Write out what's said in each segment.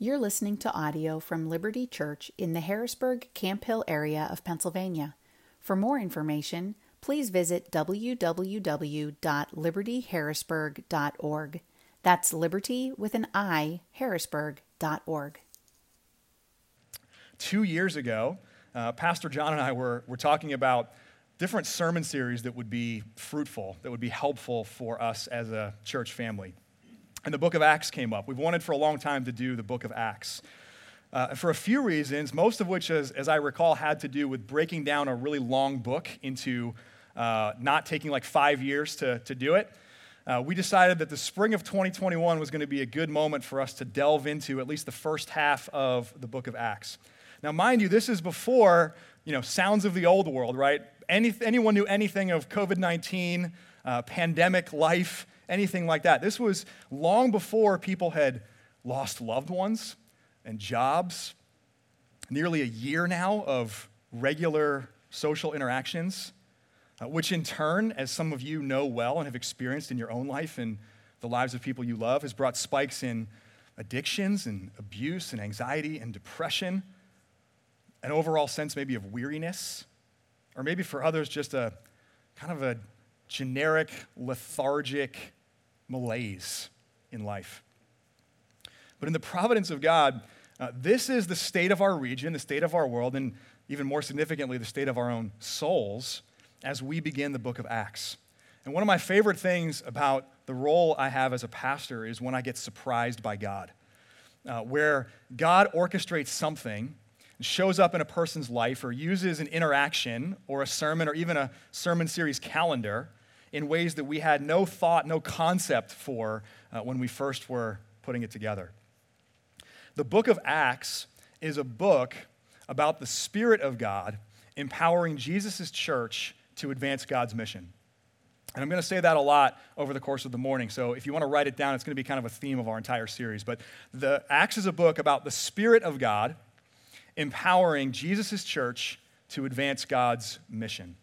You're listening to audio from Liberty Church in the Harrisburg Camp Hill area of Pennsylvania. For more information, please visit www.libertyharrisburg.org. That's liberty with an I, harrisburg.org. Two years ago, uh, Pastor John and I were, were talking about different sermon series that would be fruitful, that would be helpful for us as a church family. And the book of Acts came up. We've wanted for a long time to do the book of Acts. Uh, for a few reasons, most of which, as, as I recall, had to do with breaking down a really long book into uh, not taking like five years to, to do it. Uh, we decided that the spring of 2021 was going to be a good moment for us to delve into at least the first half of the book of Acts. Now, mind you, this is before, you know, sounds of the old world, right? Any, anyone knew anything of COVID 19, uh, pandemic life, anything like that. This was long before people had lost loved ones and jobs, nearly a year now of regular social interactions, uh, which in turn, as some of you know well and have experienced in your own life and the lives of people you love, has brought spikes in addictions and abuse and anxiety and depression, an overall sense maybe of weariness, or maybe for others, just a kind of a generic, lethargic malaise in life. But in the providence of God, uh, this is the state of our region, the state of our world, and even more significantly, the state of our own souls as we begin the book of Acts. And one of my favorite things about the role I have as a pastor is when I get surprised by God, uh, where God orchestrates something and shows up in a person's life or uses an interaction or a sermon or even a sermon series calendar in ways that we had no thought, no concept for uh, when we first were putting it together. The book of Acts is a book about the Spirit of God empowering Jesus' church to advance God's mission. And I'm going to say that a lot over the course of the morning. So if you want to write it down, it's going to be kind of a theme of our entire series. But the Acts is a book about the Spirit of God empowering Jesus' church to advance God's mission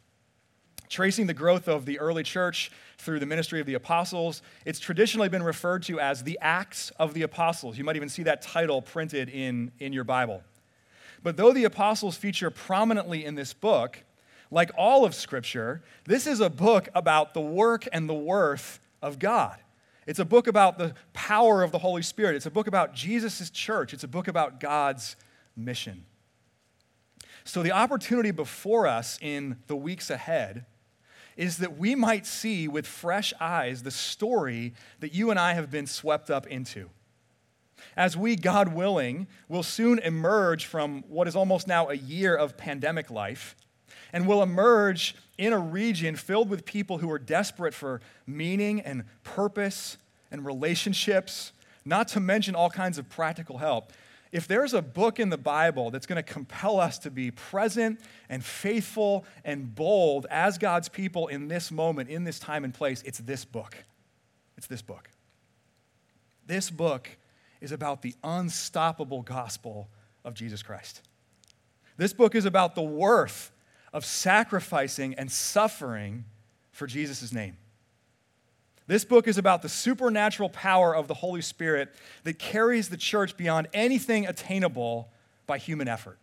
tracing the growth of the early church through the ministry of the apostles. It's traditionally been referred to as the Acts of the Apostles. You might even see that title printed in, in your Bible. But though the apostles feature prominently in this book, like all of Scripture, this is a book about the work and the worth of God. It's a book about the power of the Holy Spirit. It's a book about Jesus' church. It's a book about God's mission. So, the opportunity before us in the weeks ahead is that we might see with fresh eyes the story that you and I have been swept up into. As we, God willing, will soon emerge from what is almost now a year of pandemic life, and will emerge in a region filled with people who are desperate for meaning and purpose and relationships, not to mention all kinds of practical help if there's a book in the Bible that's going to compel us to be present and faithful and bold as God's people in this moment, in this time and place, it's this book. It's this book. This book is about the unstoppable gospel of Jesus Christ. This book is about the worth of sacrificing and suffering for Jesus' name. This book is about the supernatural power of the Holy Spirit that carries the church beyond anything attainable by human effort.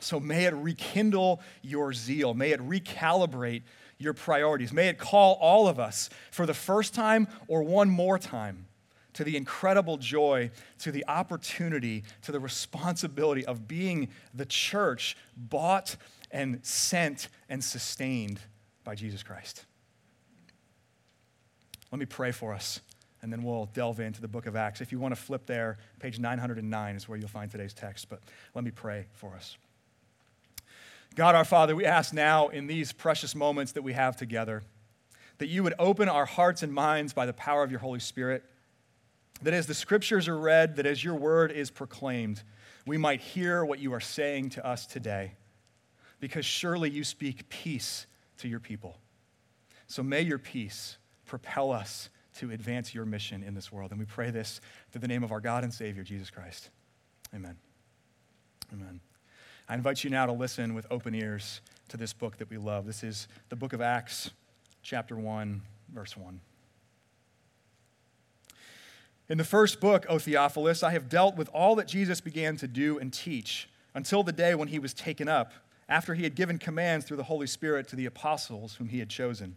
So may it rekindle your zeal. May it recalibrate your priorities. May it call all of us for the first time or one more time to the incredible joy, to the opportunity, to the responsibility of being the church bought and sent and sustained by Jesus Christ. Let me pray for us, and then we'll delve into the book of Acts. If you want to flip there, page 909 is where you'll find today's text, but let me pray for us. God our Father, we ask now in these precious moments that we have together that you would open our hearts and minds by the power of your Holy Spirit, that as the scriptures are read, that as your word is proclaimed, we might hear what you are saying to us today, because surely you speak peace to your people. So may your peace propel us to advance your mission in this world. And we pray this through the name of our God and Savior, Jesus Christ. Amen. Amen. I invite you now to listen with open ears to this book that we love. This is the book of Acts, chapter 1, verse 1. In the first book, O Theophilus, I have dealt with all that Jesus began to do and teach until the day when he was taken up, after he had given commands through the Holy Spirit to the apostles whom he had chosen.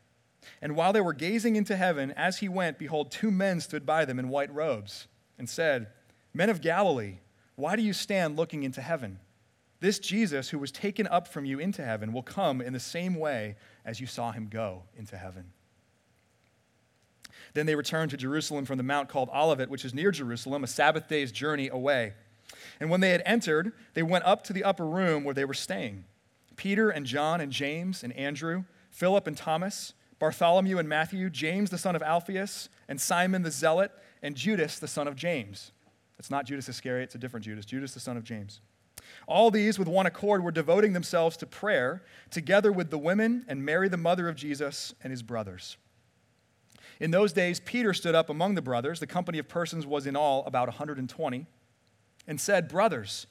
And while they were gazing into heaven, as he went, behold, two men stood by them in white robes and said, Men of Galilee, why do you stand looking into heaven? This Jesus, who was taken up from you into heaven, will come in the same way as you saw him go into heaven. Then they returned to Jerusalem from the mount called Olivet, which is near Jerusalem, a Sabbath day's journey away. And when they had entered, they went up to the upper room where they were staying. Peter and John and James and Andrew, Philip and Thomas, Bartholomew and Matthew, James the son of Alphaeus, and Simon the Zealot, and Judas the son of James. It's not Judas Iscariot, it's a different Judas, Judas the son of James. All these, with one accord, were devoting themselves to prayer, together with the women and Mary, the mother of Jesus, and his brothers. In those days, Peter stood up among the brothers. The company of persons was in all about 120, and said, Brothers,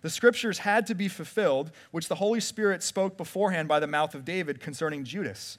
the scriptures had to be fulfilled, which the Holy Spirit spoke beforehand by the mouth of David concerning Judas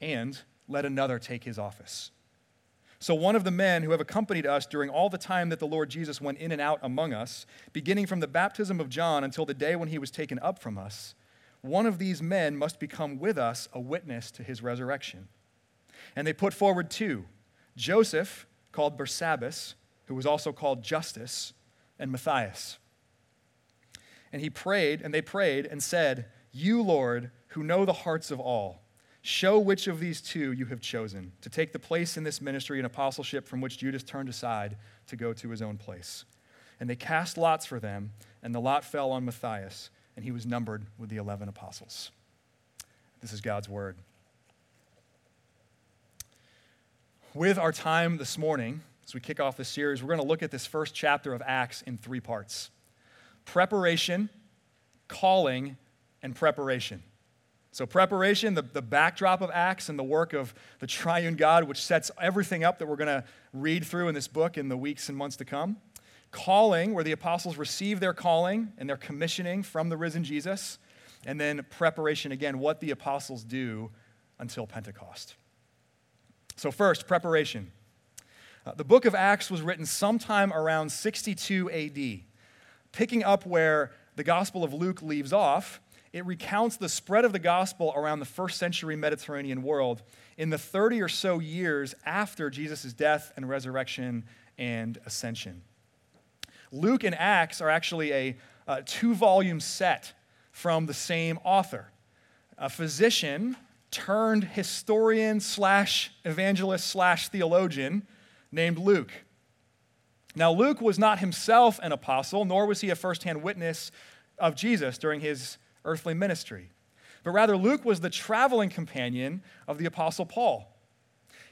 and let another take his office. So, one of the men who have accompanied us during all the time that the Lord Jesus went in and out among us, beginning from the baptism of John until the day when he was taken up from us, one of these men must become with us a witness to his resurrection. And they put forward two Joseph, called Barsabbas, who was also called Justus, and Matthias. And he prayed, and they prayed and said, You, Lord, who know the hearts of all, Show which of these two you have chosen to take the place in this ministry and apostleship from which Judas turned aside to go to his own place. And they cast lots for them, and the lot fell on Matthias, and he was numbered with the eleven apostles. This is God's word. With our time this morning, as we kick off this series, we're going to look at this first chapter of Acts in three parts preparation, calling, and preparation. So, preparation, the, the backdrop of Acts and the work of the triune God, which sets everything up that we're going to read through in this book in the weeks and months to come. Calling, where the apostles receive their calling and their commissioning from the risen Jesus. And then preparation, again, what the apostles do until Pentecost. So, first, preparation. Uh, the book of Acts was written sometime around 62 AD, picking up where the Gospel of Luke leaves off it recounts the spread of the gospel around the first century Mediterranean world in the 30 or so years after Jesus' death and resurrection and ascension. Luke and Acts are actually a, a two volume set from the same author, a physician turned historian slash evangelist slash theologian named Luke. Now, Luke was not himself an apostle, nor was he a firsthand witness of Jesus during his earthly ministry, but rather Luke was the traveling companion of the Apostle Paul.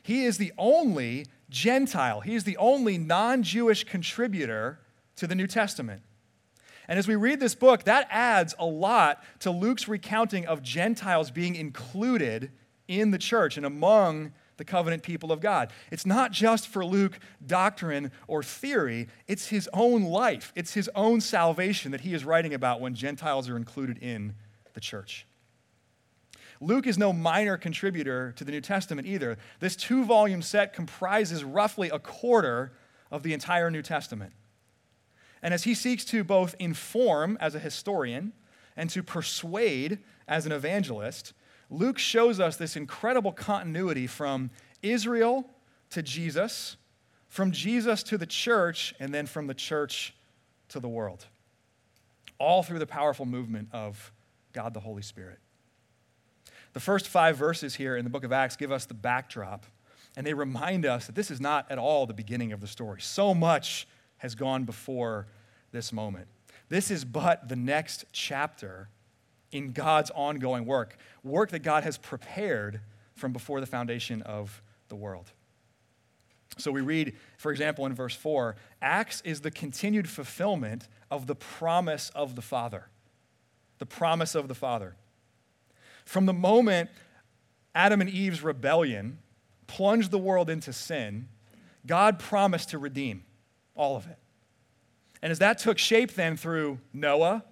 He is the only Gentile, he is the only non Jewish contributor to the New Testament. And as we read this book, that adds a lot to Luke's recounting of Gentiles being included in the church and among the covenant people of God. It's not just for Luke doctrine or theory, it's his own life, it's his own salvation that he is writing about when Gentiles are included in the church. Luke is no minor contributor to the New Testament either. This two volume set comprises roughly a quarter of the entire New Testament. And as he seeks to both inform as a historian and to persuade as an evangelist, Luke shows us this incredible continuity from Israel to Jesus, from Jesus to the church, and then from the church to the world. All through the powerful movement of God the Holy Spirit. The first five verses here in the book of Acts give us the backdrop, and they remind us that this is not at all the beginning of the story. So much has gone before this moment. This is but the next chapter in God's ongoing work, work that God has prepared from before the foundation of the world. So we read, for example, in verse 4 Acts is the continued fulfillment of the promise of the Father. The promise of the Father. From the moment Adam and Eve's rebellion plunged the world into sin, God promised to redeem all of it. And as that took shape then through Noah,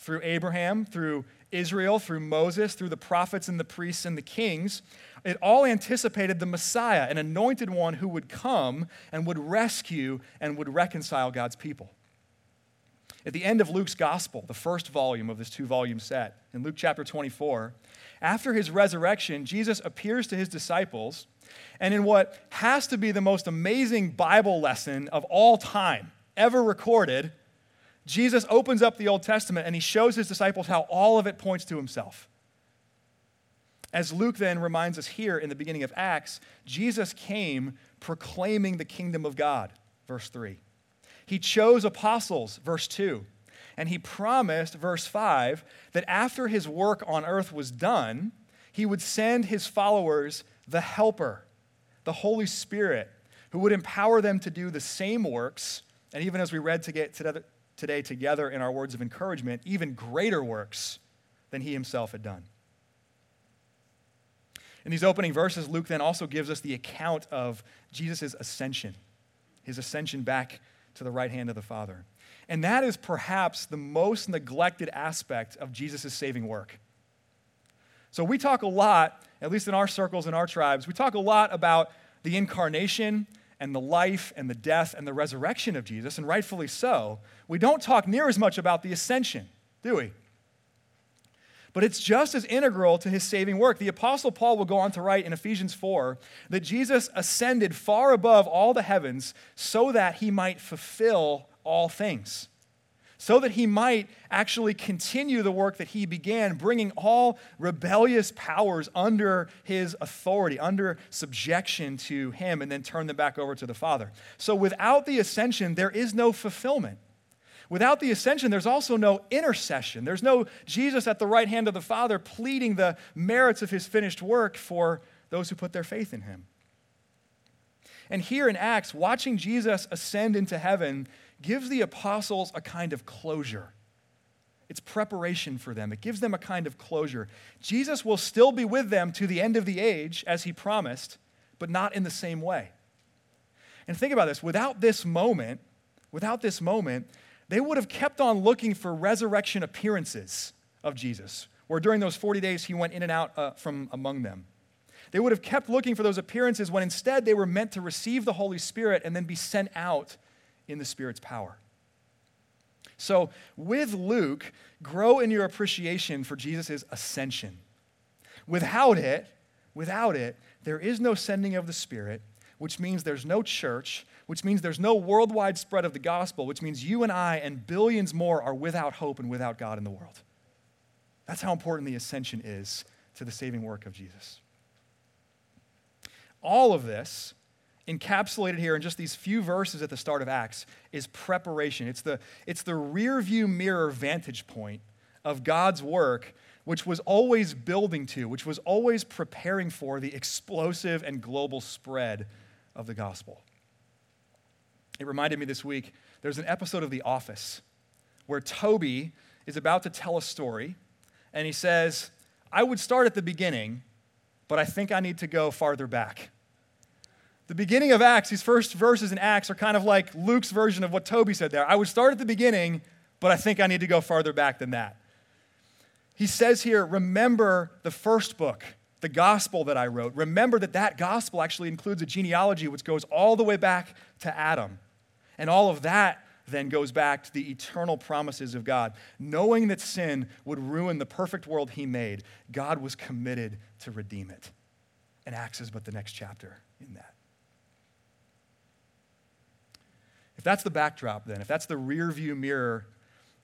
through Abraham, through Israel, through Moses, through the prophets and the priests and the kings, it all anticipated the Messiah, an anointed one who would come and would rescue and would reconcile God's people. At the end of Luke's gospel, the first volume of this two volume set, in Luke chapter 24, after his resurrection, Jesus appears to his disciples, and in what has to be the most amazing Bible lesson of all time ever recorded, Jesus opens up the Old Testament and he shows his disciples how all of it points to himself. As Luke then reminds us here in the beginning of Acts, Jesus came proclaiming the kingdom of God, verse 3. He chose apostles, verse 2. And he promised, verse 5, that after his work on earth was done, he would send his followers the Helper, the Holy Spirit, who would empower them to do the same works, and even as we read today together in our words of encouragement, even greater works than he himself had done. In these opening verses, Luke then also gives us the account of Jesus' ascension, his ascension back to the right hand of the Father. And that is perhaps the most neglected aspect of Jesus' saving work. So we talk a lot, at least in our circles and our tribes, we talk a lot about the incarnation and the life and the death and the resurrection of Jesus, and rightfully so. We don't talk near as much about the ascension, do we? But it's just as integral to his saving work. The Apostle Paul will go on to write in Ephesians 4 that Jesus ascended far above all the heavens so that he might fulfill all things, so that he might actually continue the work that he began, bringing all rebellious powers under his authority, under subjection to him, and then turn them back over to the Father. So without the ascension, there is no fulfillment. Without the ascension, there's also no intercession. There's no Jesus at the right hand of the Father pleading the merits of his finished work for those who put their faith in him. And here in Acts, watching Jesus ascend into heaven gives the apostles a kind of closure. It's preparation for them. It gives them a kind of closure. Jesus will still be with them to the end of the age, as he promised, but not in the same way. And think about this without this moment, without this moment, they would have kept on looking for resurrection appearances of Jesus, where during those 40 days he went in and out uh, from among them. They would have kept looking for those appearances when instead they were meant to receive the Holy Spirit and then be sent out in the Spirit's power. So, with Luke, grow in your appreciation for Jesus' ascension. Without it, without it, there is no sending of the Spirit, which means there's no church, which means there's no worldwide spread of the gospel, which means you and I and billions more are without hope and without God in the world. That's how important the ascension is to the saving work of Jesus. All of this encapsulated here in just these few verses at the start of Acts is preparation. It's the, it's the rear view mirror vantage point of God's work, which was always building to, which was always preparing for the explosive and global spread of the gospel. It reminded me this week there's an episode of The Office where Toby is about to tell a story, and he says, I would start at the beginning, but I think I need to go farther back. The beginning of Acts, these first verses in Acts are kind of like Luke's version of what Toby said there. I would start at the beginning, but I think I need to go farther back than that. He says here, remember the first book, the gospel that I wrote. Remember that that gospel actually includes a genealogy which goes all the way back to Adam. And all of that then goes back to the eternal promises of God. Knowing that sin would ruin the perfect world he made, God was committed to redeem it. And Acts is but the next chapter in that. If that's the backdrop, then, if that's the rear view mirror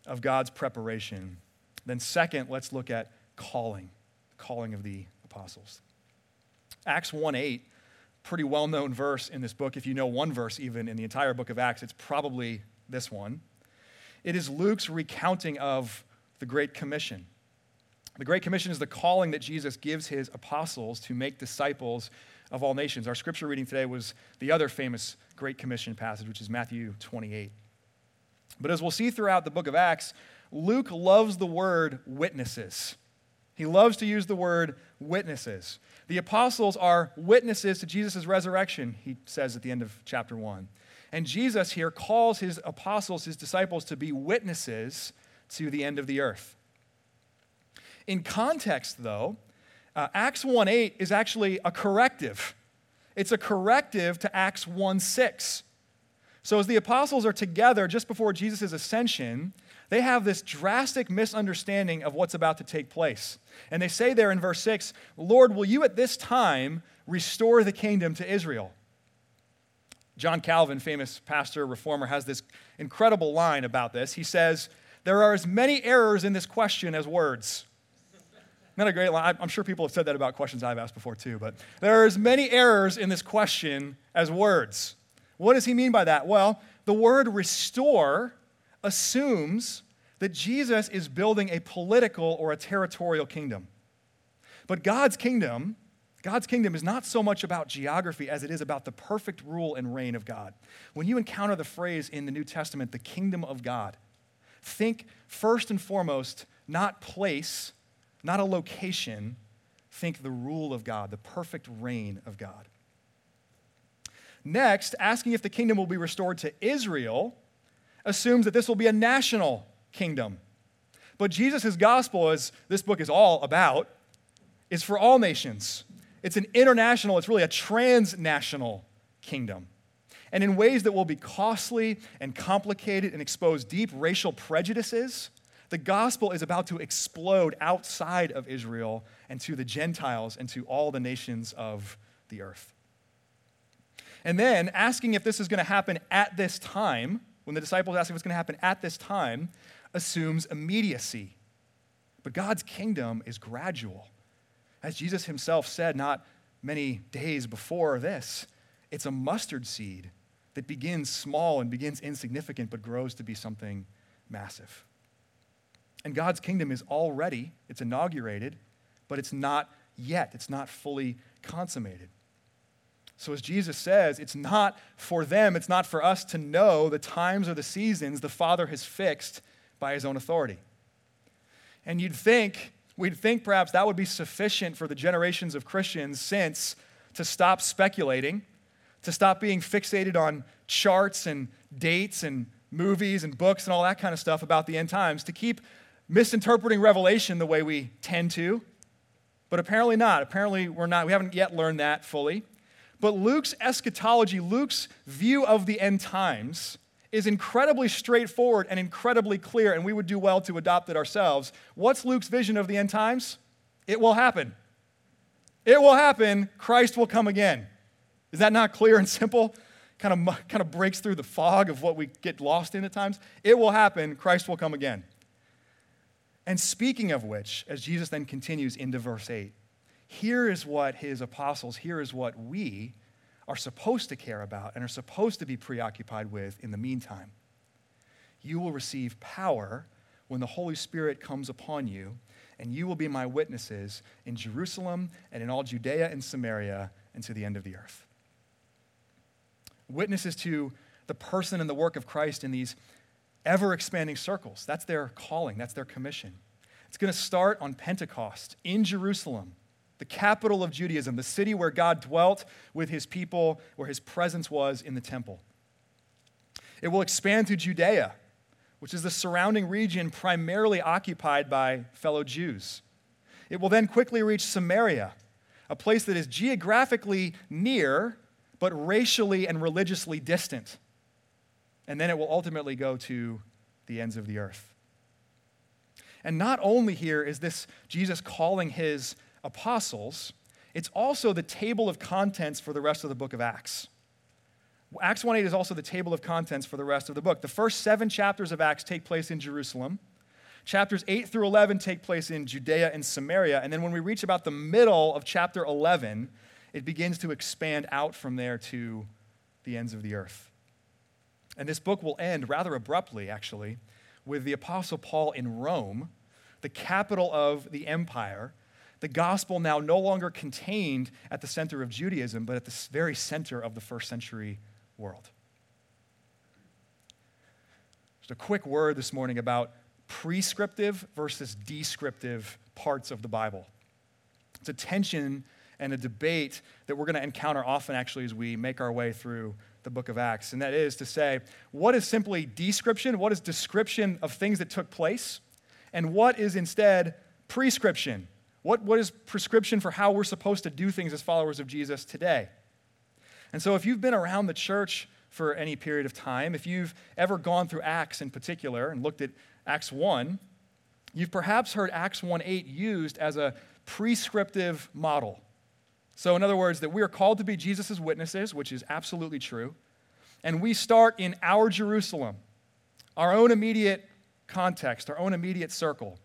of God's preparation, then second, let's look at calling, calling of the apostles. Acts 1 8, pretty well known verse in this book. If you know one verse even in the entire book of Acts, it's probably this one. It is Luke's recounting of the Great Commission. The Great Commission is the calling that Jesus gives his apostles to make disciples of all nations. Our scripture reading today was the other famous Great Commission passage, which is Matthew 28. But as we'll see throughout the book of Acts, Luke loves the word witnesses. He loves to use the word witnesses. The apostles are witnesses to Jesus' resurrection, he says at the end of chapter 1. And Jesus here calls his apostles, his disciples, to be witnesses to the end of the earth. In context, though, uh, Acts 1 8 is actually a corrective. It's a corrective to Acts 1 6. So, as the apostles are together just before Jesus' ascension, they have this drastic misunderstanding of what's about to take place. And they say there in verse 6 Lord, will you at this time restore the kingdom to Israel? John Calvin, famous pastor, reformer, has this incredible line about this. He says, There are as many errors in this question as words. Not a great line. I'm sure people have said that about questions I've asked before too, but there are as many errors in this question as words. What does he mean by that? Well, the word restore assumes that Jesus is building a political or a territorial kingdom. But God's kingdom, God's kingdom is not so much about geography as it is about the perfect rule and reign of God. When you encounter the phrase in the New Testament, the kingdom of God, think first and foremost not place, not a location, think the rule of God, the perfect reign of God. Next, asking if the kingdom will be restored to Israel assumes that this will be a national kingdom. But Jesus' gospel, as this book is all about, is for all nations. It's an international, it's really a transnational kingdom. And in ways that will be costly and complicated and expose deep racial prejudices, the gospel is about to explode outside of Israel and to the Gentiles and to all the nations of the earth. And then asking if this is going to happen at this time, when the disciples ask if it's going to happen at this time, assumes immediacy. But God's kingdom is gradual. As Jesus himself said not many days before this, it's a mustard seed that begins small and begins insignificant but grows to be something massive. And God's kingdom is already, it's inaugurated, but it's not yet. It's not fully consummated. So, as Jesus says, it's not for them, it's not for us to know the times or the seasons the Father has fixed by his own authority. And you'd think, we'd think perhaps that would be sufficient for the generations of Christians since to stop speculating, to stop being fixated on charts and dates and movies and books and all that kind of stuff about the end times, to keep misinterpreting Revelation the way we tend to, but apparently not. Apparently, we're not, we haven't yet learned that fully. But Luke's eschatology, Luke's view of the end times, is incredibly straightforward and incredibly clear, and we would do well to adopt it ourselves. What's Luke's vision of the end times? It will happen. It will happen. Christ will come again. Is that not clear and simple? Kind of, kind of breaks through the fog of what we get lost in at times. It will happen. Christ will come again. And speaking of which, as Jesus then continues into verse 8, here is what his apostles, here is what we are supposed to care about and are supposed to be preoccupied with in the meantime. You will receive power when the Holy Spirit comes upon you, and you will be my witnesses in Jerusalem and in all Judea and Samaria and to the end of the earth. Witnesses to the person and the work of Christ in these ever expanding circles. That's their calling, that's their commission. It's going to start on Pentecost in Jerusalem the capital of Judaism, the city where God dwelt with his people, where his presence was in the temple. It will expand to Judea, which is the surrounding region primarily occupied by fellow Jews. It will then quickly reach Samaria, a place that is geographically near, but racially and religiously distant. And then it will ultimately go to the ends of the earth. And not only here is this Jesus calling his apostles, it's also the table of contents for the rest of the book of Acts. Acts 1 8 is also the table of contents for the rest of the book. The first seven chapters of Acts take place in Jerusalem. Chapters 8 through 11 take place in Judea and Samaria. And then when we reach about the middle of chapter 11, it begins to expand out from there to the ends of the earth. And this book will end rather abruptly, actually, with the Apostle Paul in Rome, the capital of the empire, the gospel now no longer contained at the center of Judaism, but at the very center of the first century world. Just a quick word this morning about prescriptive versus descriptive parts of the Bible. It's a tension and a debate that we're going to encounter often, actually, as we make our way through the book of Acts. And that is to say, what is simply description? What is description of things that took place? And what is instead prescription? What, what is prescription for how we're supposed to do things as followers of Jesus today? And so, if you've been around the church for any period of time, if you've ever gone through Acts in particular and looked at Acts 1, you've perhaps heard Acts 1 8 used as a prescriptive model. So, in other words, that we are called to be Jesus' witnesses, which is absolutely true. And we start in our Jerusalem, our own immediate context, our own immediate circle.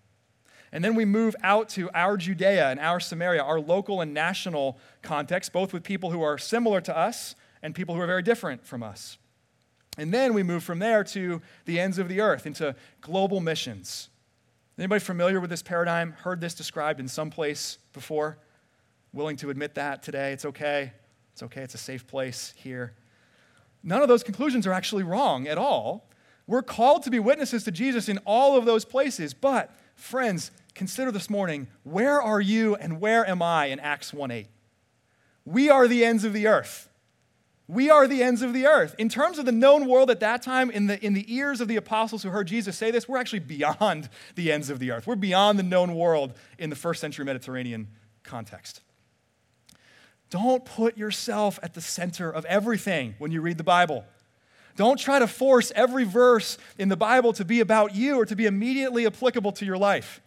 And then we move out to our Judea and our Samaria, our local and national context, both with people who are similar to us and people who are very different from us. And then we move from there to the ends of the earth, into global missions. Anybody familiar with this paradigm? Heard this described in some place before? Willing to admit that today? It's okay. It's okay. It's a safe place here. None of those conclusions are actually wrong at all. We're called to be witnesses to Jesus in all of those places. But, friends, consider this morning where are you and where am I in Acts 1 8? We are the ends of the earth. We are the ends of the earth. In terms of the known world at that time, in the, in the ears of the apostles who heard Jesus say this, we're actually beyond the ends of the earth. We're beyond the known world in the first century Mediterranean context. Don't put yourself at the center of everything when you read the Bible. Don't try to force every verse in the Bible to be about you or to be immediately applicable to your life.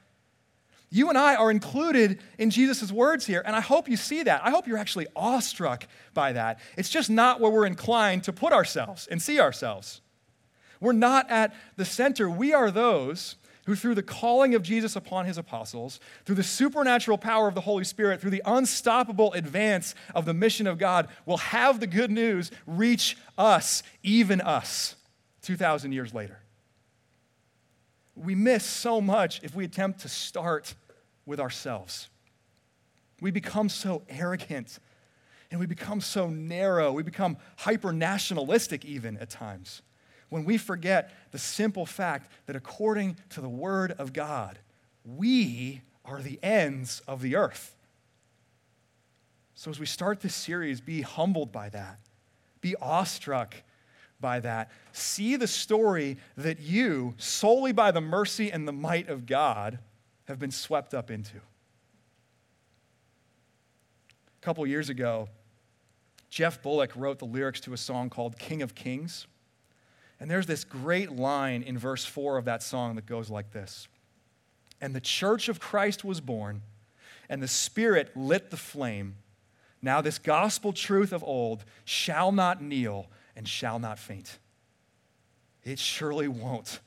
You and I are included in Jesus' words here, and I hope you see that. I hope you're actually awestruck by that. It's just not where we're inclined to put ourselves and see ourselves. We're not at the center. We are those who, through the calling of Jesus upon his apostles, through the supernatural power of the Holy Spirit, through the unstoppable advance of the mission of God, will have the good news reach us, even us, 2,000 years later. We miss so much if we attempt to start with ourselves. We become so arrogant and we become so narrow. We become hyper nationalistic, even at times, when we forget the simple fact that according to the Word of God, we are the ends of the earth. So, as we start this series, be humbled by that, be awestruck by that. See the story that you, solely by the mercy and the might of God, have been swept up into. A couple years ago, Jeff Bullock wrote the lyrics to a song called King of Kings. And there's this great line in verse 4 of that song that goes like this And the church of Christ was born, and the Spirit lit the flame. Now, this gospel truth of old shall not kneel and shall not faint. It surely won't.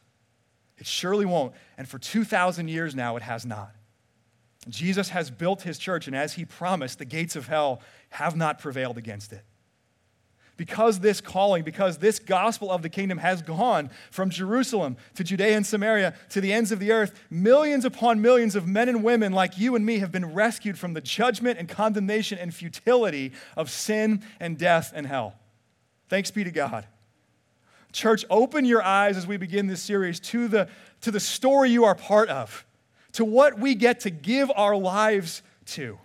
It surely won't. And for 2,000 years now, it has not. Jesus has built his church, and as he promised, the gates of hell have not prevailed against it. Because this calling, because this gospel of the kingdom has gone from Jerusalem to Judea and Samaria to the ends of the earth, millions upon millions of men and women like you and me have been rescued from the judgment and condemnation and futility of sin and death and hell. Thanks be to God. Church, open your eyes as we begin this series to the, to the story you are part of, to what we get to give our lives to.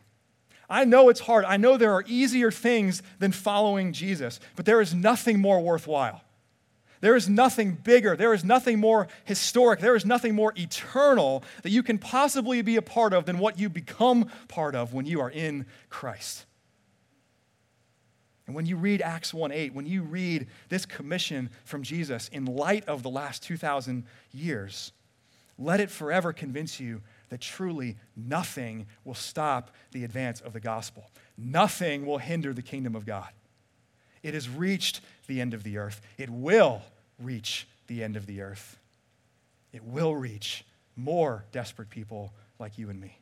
I know it's hard. I know there are easier things than following Jesus, but there is nothing more worthwhile. There is nothing bigger. There is nothing more historic. There is nothing more eternal that you can possibly be a part of than what you become part of when you are in Christ. And when you read Acts 1 8, when you read this commission from Jesus in light of the last 2,000 years, let it forever convince you that truly nothing will stop the advance of the gospel. Nothing will hinder the kingdom of God. It has reached the end of the earth. It will reach the end of the earth. It will reach more desperate people like you and me.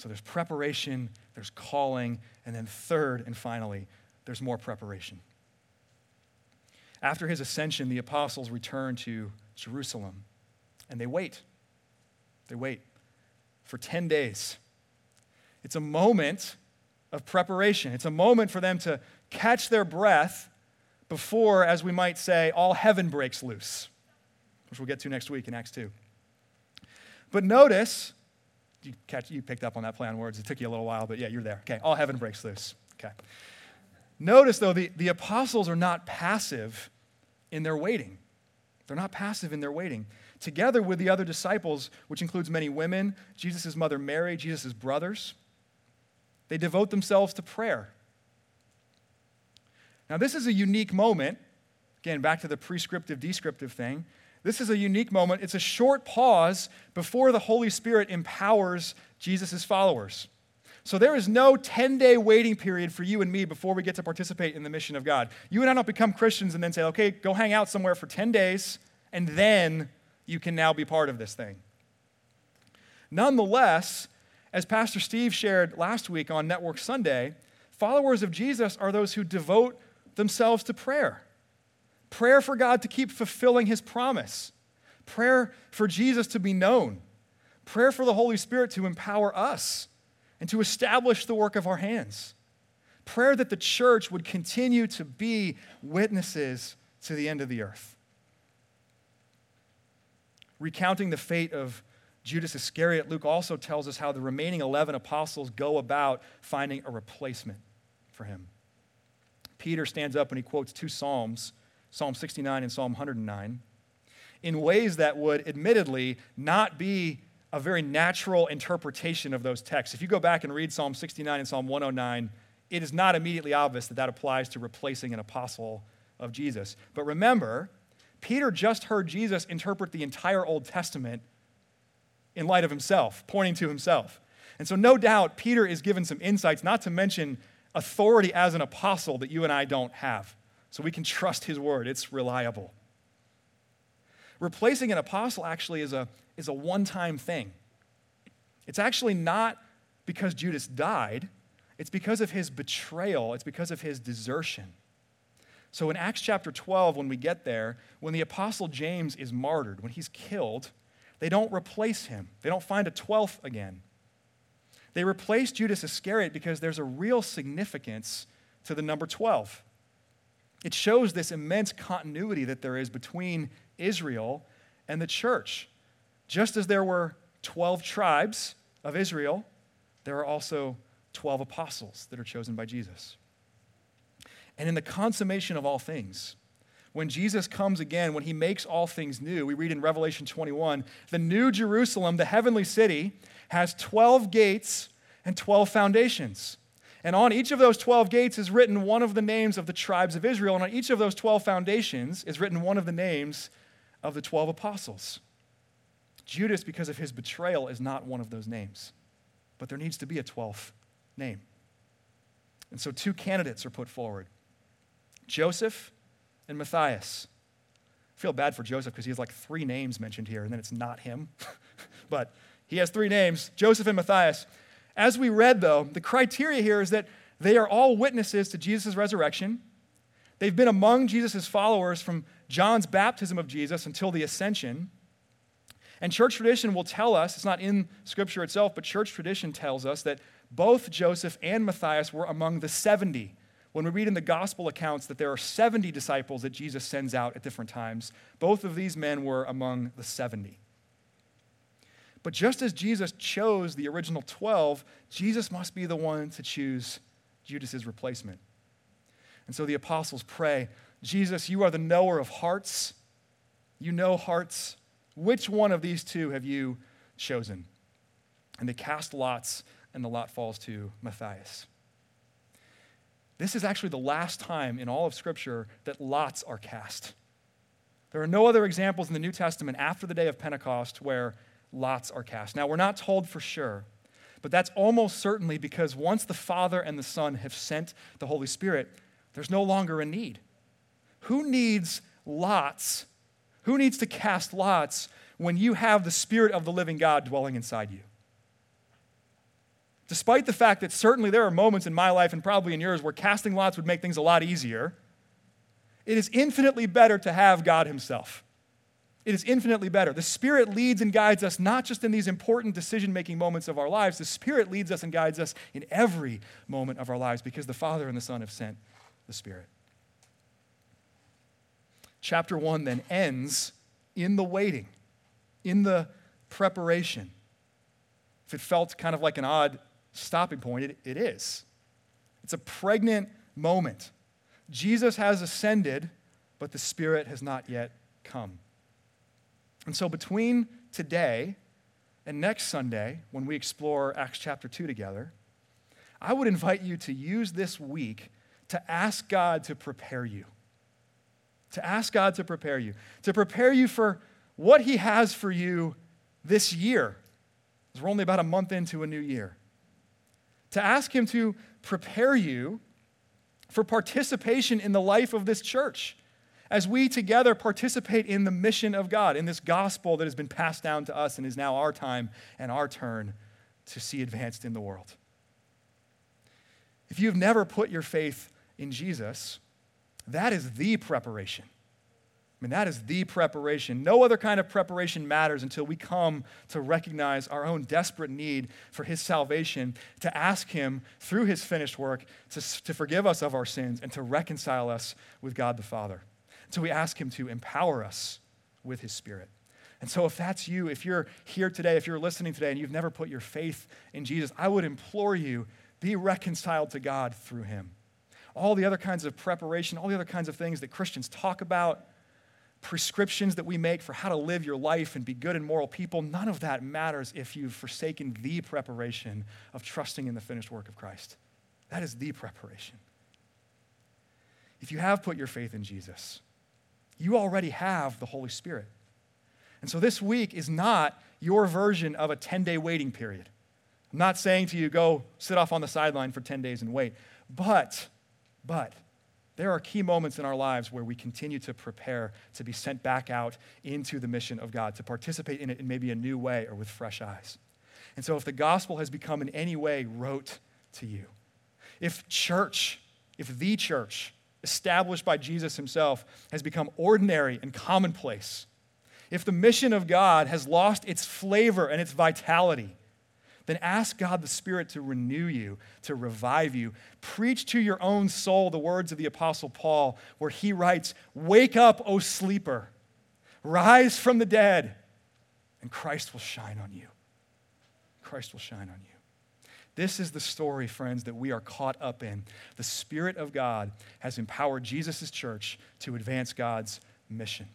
So there's preparation, there's calling, and then third and finally, there's more preparation. After his ascension, the apostles return to Jerusalem and they wait. They wait for 10 days. It's a moment of preparation, it's a moment for them to catch their breath before, as we might say, all heaven breaks loose, which we'll get to next week in Acts 2. But notice, you, catch, you picked up on that play on words. It took you a little while, but yeah, you're there. Okay, all heaven breaks loose. Okay. Notice, though, the, the apostles are not passive in their waiting. They're not passive in their waiting. Together with the other disciples, which includes many women, Jesus' mother Mary, Jesus' brothers, they devote themselves to prayer. Now, this is a unique moment. Again, back to the prescriptive descriptive thing. This is a unique moment. It's a short pause before the Holy Spirit empowers Jesus' followers. So there is no 10 day waiting period for you and me before we get to participate in the mission of God. You and I don't become Christians and then say, okay, go hang out somewhere for 10 days, and then you can now be part of this thing. Nonetheless, as Pastor Steve shared last week on Network Sunday, followers of Jesus are those who devote themselves to prayer. Prayer for God to keep fulfilling his promise. Prayer for Jesus to be known. Prayer for the Holy Spirit to empower us and to establish the work of our hands. Prayer that the church would continue to be witnesses to the end of the earth. Recounting the fate of Judas Iscariot, Luke also tells us how the remaining 11 apostles go about finding a replacement for him. Peter stands up and he quotes two Psalms, Psalm 69 and Psalm 109, in ways that would admittedly not be a very natural interpretation of those texts. If you go back and read Psalm 69 and Psalm 109, it is not immediately obvious that that applies to replacing an apostle of Jesus. But remember, Peter just heard Jesus interpret the entire Old Testament in light of himself, pointing to himself. And so, no doubt, Peter is given some insights, not to mention authority as an apostle that you and I don't have. So we can trust his word, it's reliable. Replacing an apostle actually is a, is a one time thing. It's actually not because Judas died, it's because of his betrayal, it's because of his desertion. So in Acts chapter 12, when we get there, when the apostle James is martyred, when he's killed, they don't replace him. They don't find a 12th again. They replace Judas Iscariot because there's a real significance to the number 12. It shows this immense continuity that there is between Israel and the church. Just as there were 12 tribes of Israel, there are also 12 apostles that are chosen by Jesus. And in the consummation of all things, when Jesus comes again, when he makes all things new, we read in Revelation 21 the new Jerusalem, the heavenly city, has 12 gates and 12 foundations. And on each of those 12 gates is written one of the names of the tribes of Israel. And on each of those 12 foundations is written one of the names of the 12 apostles. Judas, because of his betrayal, is not one of those names. But there needs to be a 12th name. And so two candidates are put forward Joseph and Matthias. I feel bad for Joseph because he has like three names mentioned here, and then it's not him. but he has three names Joseph and Matthias. As we read, though, the criteria here is that they are all witnesses to Jesus' resurrection. They've been among Jesus' followers from John's baptism of Jesus until the ascension. And church tradition will tell us, it's not in Scripture itself, but church tradition tells us that both Joseph and Matthias were among the 70. When we read in the gospel accounts that there are 70 disciples that Jesus sends out at different times, both of these men were among the 70. But just as Jesus chose the original 12, Jesus must be the one to choose Judas's replacement. And so the apostles pray, Jesus, you are the knower of hearts. You know hearts. Which one of these two have you chosen? And they cast lots, and the lot falls to Matthias. This is actually the last time in all of Scripture that lots are cast. There are no other examples in the New Testament after the day of Pentecost where lots are cast. Now, we're not told for sure, but that's almost certainly because once the Father and the Son have sent the Holy Spirit, there's no longer a need. Who needs lots? Who needs to cast lots when you have the Spirit of the living God dwelling inside you? Despite the fact that certainly there are moments in my life and probably in yours where casting lots would make things a lot easier, it is infinitely better to have God Himself. It is infinitely better. The Spirit leads and guides us not just in these important decision making moments of our lives, the Spirit leads us and guides us in every moment of our lives because the Father and the Son have sent the Spirit. Chapter 1 then ends in the waiting, in the preparation. If it felt kind of like an odd stopping point, it, it is. It's a pregnant moment. Jesus has ascended, but the Spirit has not yet come. And so, between today and next Sunday, when we explore Acts chapter 2 together, I would invite you to use this week to ask God to prepare you. To ask God to prepare you. To prepare you for what He has for you this year. Because we're only about a month into a new year. To ask Him to prepare you for participation in the life of this church as we together participate in the mission of God, in this gospel that has been passed down to us and is now our time and our turn to see advanced in the world. If you've never put your faith in Jesus, that is the preparation. I mean, that is the preparation. No other kind of preparation matters until we come to recognize our own desperate need for His salvation, to ask Him through His finished work to, to forgive us of our sins and to reconcile us with God the Father. So we ask Him to empower us with His Spirit. And so, if that's you, if you're here today, if you're listening today and you've never put your faith in Jesus, I would implore you be reconciled to God through Him. All the other kinds of preparation, all the other kinds of things that Christians talk about, prescriptions that we make for how to live your life and be good and moral people, none of that matters if you've forsaken the preparation of trusting in the finished work of Christ. That is the preparation. If you have put your faith in Jesus, you already have the Holy Spirit. And so this week is not your version of a 10 day waiting period. I'm not saying to you, go sit off on the sideline for 10 days and wait. But, but, there are key moments in our lives where we continue to prepare to be sent back out into the mission of God, to participate in it in maybe a new way or with fresh eyes. And so, if the gospel has become in any way rote to you, if church, if the church established by Jesus himself has become ordinary and commonplace, if the mission of God has lost its flavor and its vitality, then ask God the Spirit to renew you, to revive you. Preach to your own soul the words of the Apostle Paul, where he writes, Wake up, O sleeper, rise from the dead, and Christ will shine on you. Christ will shine on you. This is the story, friends, that we are caught up in. The Spirit of God has empowered Jesus' church to advance God's mission.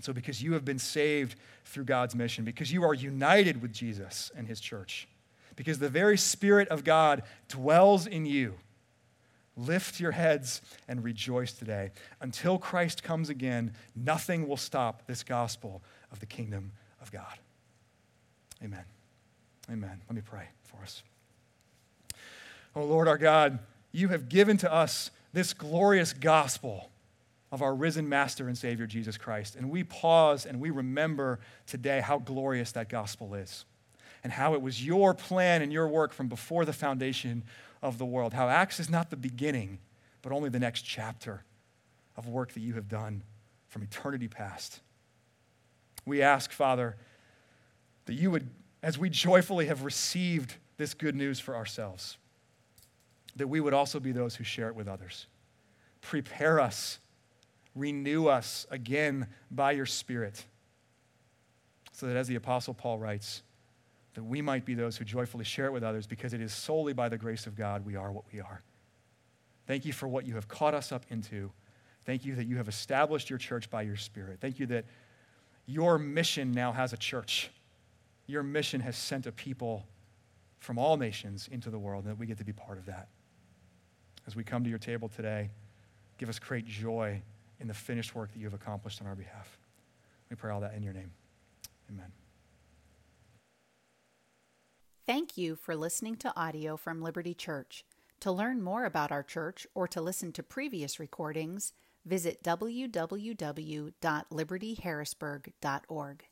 So, because you have been saved through God's mission, because you are united with Jesus and his church, because the very Spirit of God dwells in you, lift your heads and rejoice today. Until Christ comes again, nothing will stop this gospel of the kingdom of God. Amen. Amen. Let me pray for us. Oh, Lord our God, you have given to us this glorious gospel of our risen Master and Savior, Jesus Christ. And we pause and we remember today how glorious that gospel is and how it was your plan and your work from before the foundation of the world. How Acts is not the beginning, but only the next chapter of work that you have done from eternity past. We ask, Father, that you would as we joyfully have received this good news for ourselves, that we would also be those who share it with others. Prepare us, renew us again by your Spirit. so that as the Apostle Paul writes, that we might be those who joyfully share it with others because it is solely by the grace of God we are what we are. Thank you for what you have caught us up into. Thank you that you have established your church by your Spirit. Thank you that your mission now has a church. Your mission has sent a people from all nations into the world, and that we get to be part of that. As we come to your table today, give us great joy in the finished work that you have accomplished on our behalf. We pray all that in your name. Amen. Thank you for listening to audio from Liberty Church. To learn more about our church or to listen to previous recordings, visit www.libertyharrisburg.org.